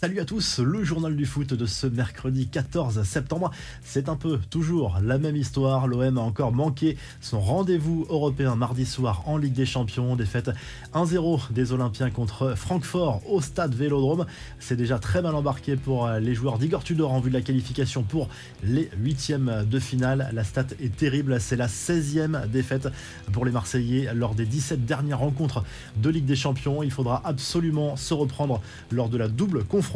Salut à tous, le journal du foot de ce mercredi 14 septembre. C'est un peu toujours la même histoire. L'OM a encore manqué son rendez-vous européen mardi soir en Ligue des Champions. Défaite 1-0 des Olympiens contre Francfort au stade Vélodrome. C'est déjà très mal embarqué pour les joueurs d'Igor Tudor en vue de la qualification pour les huitièmes de finale. La stat est terrible, c'est la 16e défaite pour les Marseillais lors des 17 dernières rencontres de Ligue des Champions. Il faudra absolument se reprendre lors de la double confrontation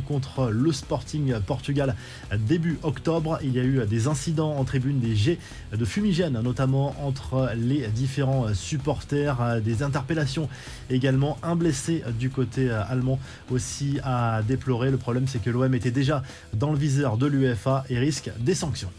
contre le Sporting Portugal début octobre. Il y a eu des incidents en tribune, des jets de fumigène, notamment entre les différents supporters, des interpellations également. Un blessé du côté allemand aussi à déplorer. Le problème, c'est que l'OM était déjà dans le viseur de l'UEFA et risque des sanctions.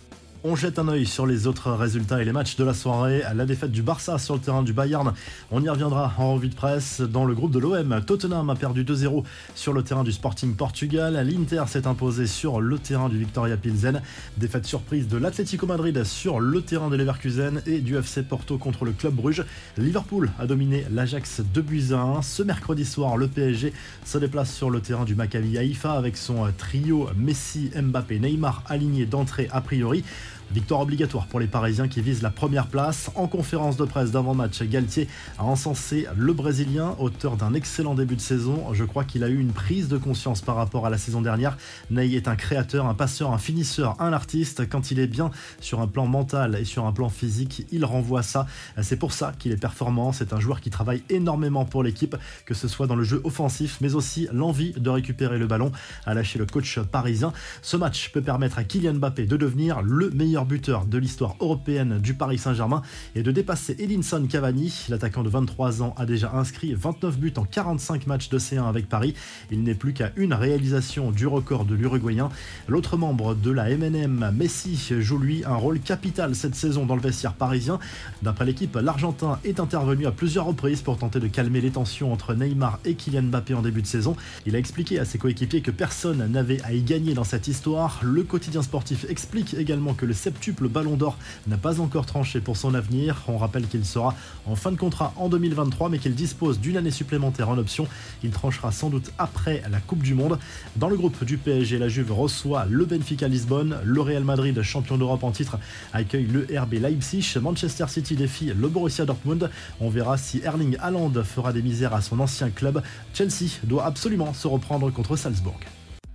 On jette un œil sur les autres résultats et les matchs de la soirée. La défaite du Barça sur le terrain du Bayern. On y reviendra en revue de presse. Dans le groupe de l'OM, Tottenham a perdu 2-0 sur le terrain du Sporting Portugal. L'Inter s'est imposé sur le terrain du Victoria Pilsen. Défaite surprise de l'Atlético Madrid sur le terrain de Leverkusen et du FC Porto contre le Club Bruges. Liverpool a dominé l'Ajax de buts 1. Ce mercredi soir, le PSG se déplace sur le terrain du Maccabi Haïfa avec son trio Messi, Mbappé, Neymar aligné d'entrée a priori. Victoire obligatoire pour les Parisiens qui visent la première place. En conférence de presse d'avant-match, Galtier a encensé le Brésilien, auteur d'un excellent début de saison. Je crois qu'il a eu une prise de conscience par rapport à la saison dernière. Ney est un créateur, un passeur, un finisseur, un artiste. Quand il est bien sur un plan mental et sur un plan physique, il renvoie ça. C'est pour ça qu'il est performant. C'est un joueur qui travaille énormément pour l'équipe, que ce soit dans le jeu offensif, mais aussi l'envie de récupérer le ballon, a lâché le coach parisien. Ce match peut permettre à Kylian Mbappé de devenir le meilleur buteur de l'histoire européenne du Paris Saint-Germain et de dépasser Edinson Cavani. L'attaquant de 23 ans a déjà inscrit 29 buts en 45 matchs de C1 avec Paris. Il n'est plus qu'à une réalisation du record de l'Uruguayen. L'autre membre de la MNM, Messi, joue lui un rôle capital cette saison dans le vestiaire parisien. D'après l'équipe, l'Argentin est intervenu à plusieurs reprises pour tenter de calmer les tensions entre Neymar et Kylian Mbappé en début de saison. Il a expliqué à ses coéquipiers que personne n'avait à y gagner dans cette histoire. Le quotidien sportif explique également que le septuple Ballon d'Or n'a pas encore tranché pour son avenir. On rappelle qu'il sera en fin de contrat en 2023, mais qu'il dispose d'une année supplémentaire en option. Il tranchera sans doute après la Coupe du Monde. Dans le groupe du PSG, la Juve reçoit le Benfica Lisbonne. Le Real Madrid, champion d'Europe en titre, accueille le RB Leipzig. Manchester City défie le Borussia Dortmund. On verra si Erling Haaland fera des misères à son ancien club. Chelsea doit absolument se reprendre contre Salzbourg.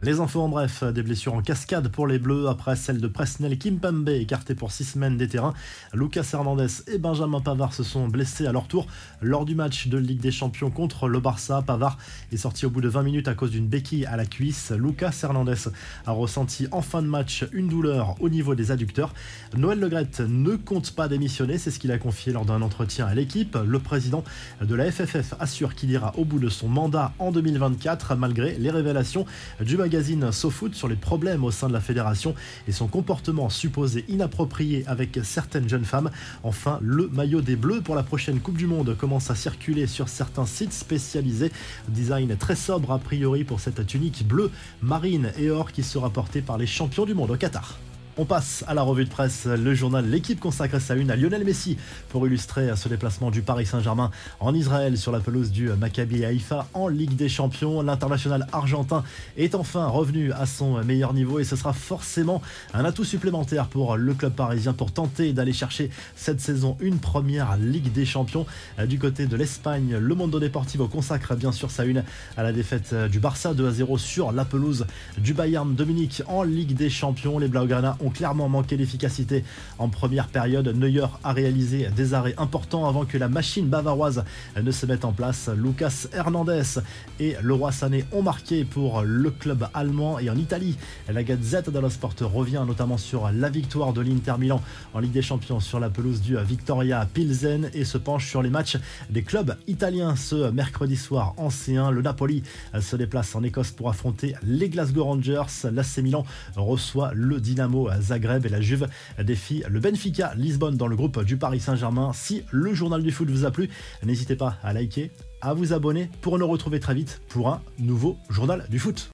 Les infos en bref, des blessures en cascade pour les Bleus après celle de Presnel Kimpembe écarté pour 6 semaines des terrains. Lucas Hernandez et Benjamin Pavard se sont blessés à leur tour lors du match de Ligue des Champions contre le Barça. Pavard est sorti au bout de 20 minutes à cause d'une béquille à la cuisse. Lucas Hernandez a ressenti en fin de match une douleur au niveau des adducteurs. Noël Legrette ne compte pas démissionner, c'est ce qu'il a confié lors d'un entretien à l'équipe. Le président de la FFF assure qu'il ira au bout de son mandat en 2024 malgré les révélations du magazine magazine SoFoot sur les problèmes au sein de la fédération et son comportement supposé inapproprié avec certaines jeunes femmes. Enfin, le maillot des Bleus pour la prochaine Coupe du Monde commence à circuler sur certains sites spécialisés. Design très sobre a priori pour cette tunique bleue, marine et or qui sera portée par les champions du monde au Qatar. On passe à la revue de presse. Le journal L'équipe consacre sa une à Lionel Messi pour illustrer ce déplacement du Paris Saint-Germain en Israël sur la pelouse du Maccabi Haïfa en Ligue des Champions. L'international argentin est enfin revenu à son meilleur niveau et ce sera forcément un atout supplémentaire pour le club parisien pour tenter d'aller chercher cette saison une première Ligue des Champions. Du côté de l'Espagne, le Mondo Deportivo consacre bien sûr sa une à la défaite du Barça 2 à 0 sur la pelouse du Bayern Dominique en Ligue des Champions. Les Blaugrana ont clairement manqué d'efficacité en première période. Neuer a réalisé des arrêts importants avant que la machine bavaroise ne se mette en place. Lucas Hernandez et Leroy Sané ont marqué pour le club allemand et en Italie. La Gazette dello Sport revient notamment sur la victoire de l'Inter Milan en Ligue des Champions sur la pelouse du Victoria Pilsen et se penche sur les matchs des clubs italiens ce mercredi soir en C1. Le Napoli se déplace en Écosse pour affronter les Glasgow Rangers. L'AC Milan reçoit le Dynamo Zagreb et la Juve défie le Benfica Lisbonne dans le groupe du Paris Saint-Germain. Si le journal du foot vous a plu, n'hésitez pas à liker, à vous abonner pour nous retrouver très vite pour un nouveau journal du foot.